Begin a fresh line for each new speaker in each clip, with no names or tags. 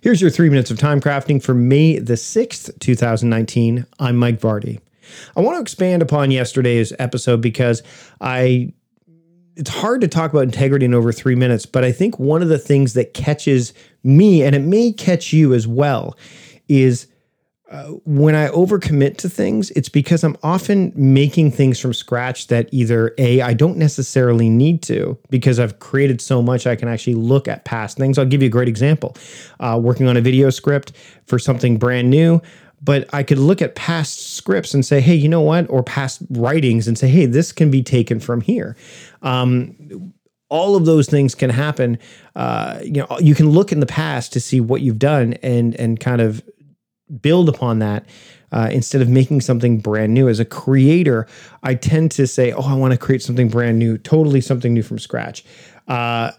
Here's your three minutes of time crafting for May the 6th, 2019. I'm Mike Vardy. I want to expand upon yesterday's episode because I it's hard to talk about integrity in over three minutes, but I think one of the things that catches me, and it may catch you as well, is uh, when I overcommit to things, it's because I'm often making things from scratch that either A, I don't necessarily need to because I've created so much I can actually look at past things. I'll give you a great example. Uh, working on a video script for something brand new, but I could look at past scripts and say, hey, you know what? Or past writings and say, hey, this can be taken from here. Um, all of those things can happen. Uh, you know, you can look in the past to see what you've done and and kind of build upon that uh, instead of making something brand new. As a creator, I tend to say, "Oh, I want to create something brand new, totally something new from scratch." Uh,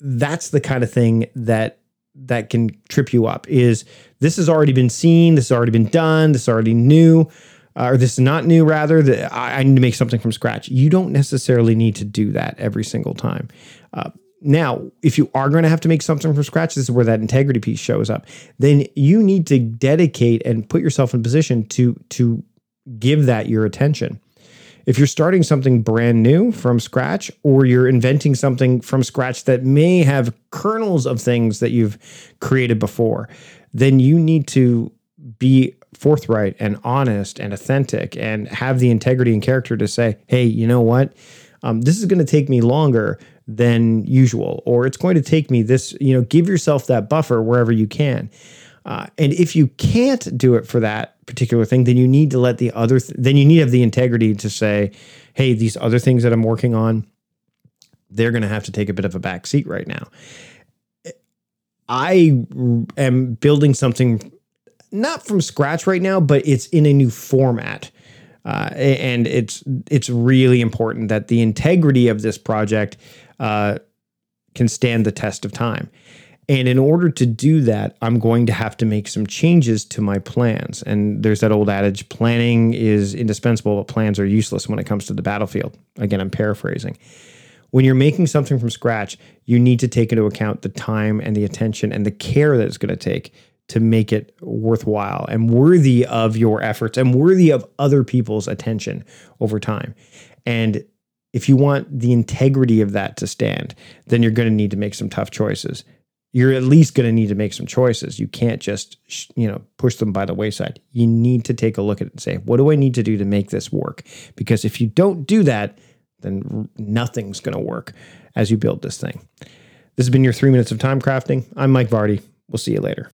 that's the kind of thing that that can trip you up. Is this has already been seen? This has already been done. This is already new. Uh, or this is not new, rather, that I, I, need to make something from scratch. You don't necessarily need to do that every single time. Uh, now, if you are going to have to make something from scratch, this is where that integrity piece shows up. Then you need to dedicate and put yourself in position to to give that your attention. If you're starting something brand new from scratch, or you're inventing something from scratch that may have kernels of things that you've created before, then you need to be forthright and honest and authentic and have the integrity and character to say, hey, you know what? Um, this is going to take me longer than usual, or it's going to take me this, you know, give yourself that buffer wherever you can. Uh, and if you can't do it for that particular thing, then you need to let the other, th- then you need to have the integrity to say, hey, these other things that I'm working on, they're going to have to take a bit of a back seat right now. I am building something not from scratch right now, but it's in a new format. Uh, and it's it's really important that the integrity of this project uh, can stand the test of time. And in order to do that, I'm going to have to make some changes to my plans. And there's that old adage planning is indispensable, but plans are useless when it comes to the battlefield. Again, I'm paraphrasing. When you're making something from scratch, you need to take into account the time and the attention and the care that it's going to take to make it worthwhile and worthy of your efforts and worthy of other people's attention over time. And if you want the integrity of that to stand, then you're going to need to make some tough choices. You're at least going to need to make some choices. You can't just, you know, push them by the wayside. You need to take a look at it and say, what do I need to do to make this work? Because if you don't do that, then nothing's going to work as you build this thing. This has been your three minutes of time crafting. I'm Mike Vardy. We'll see you later.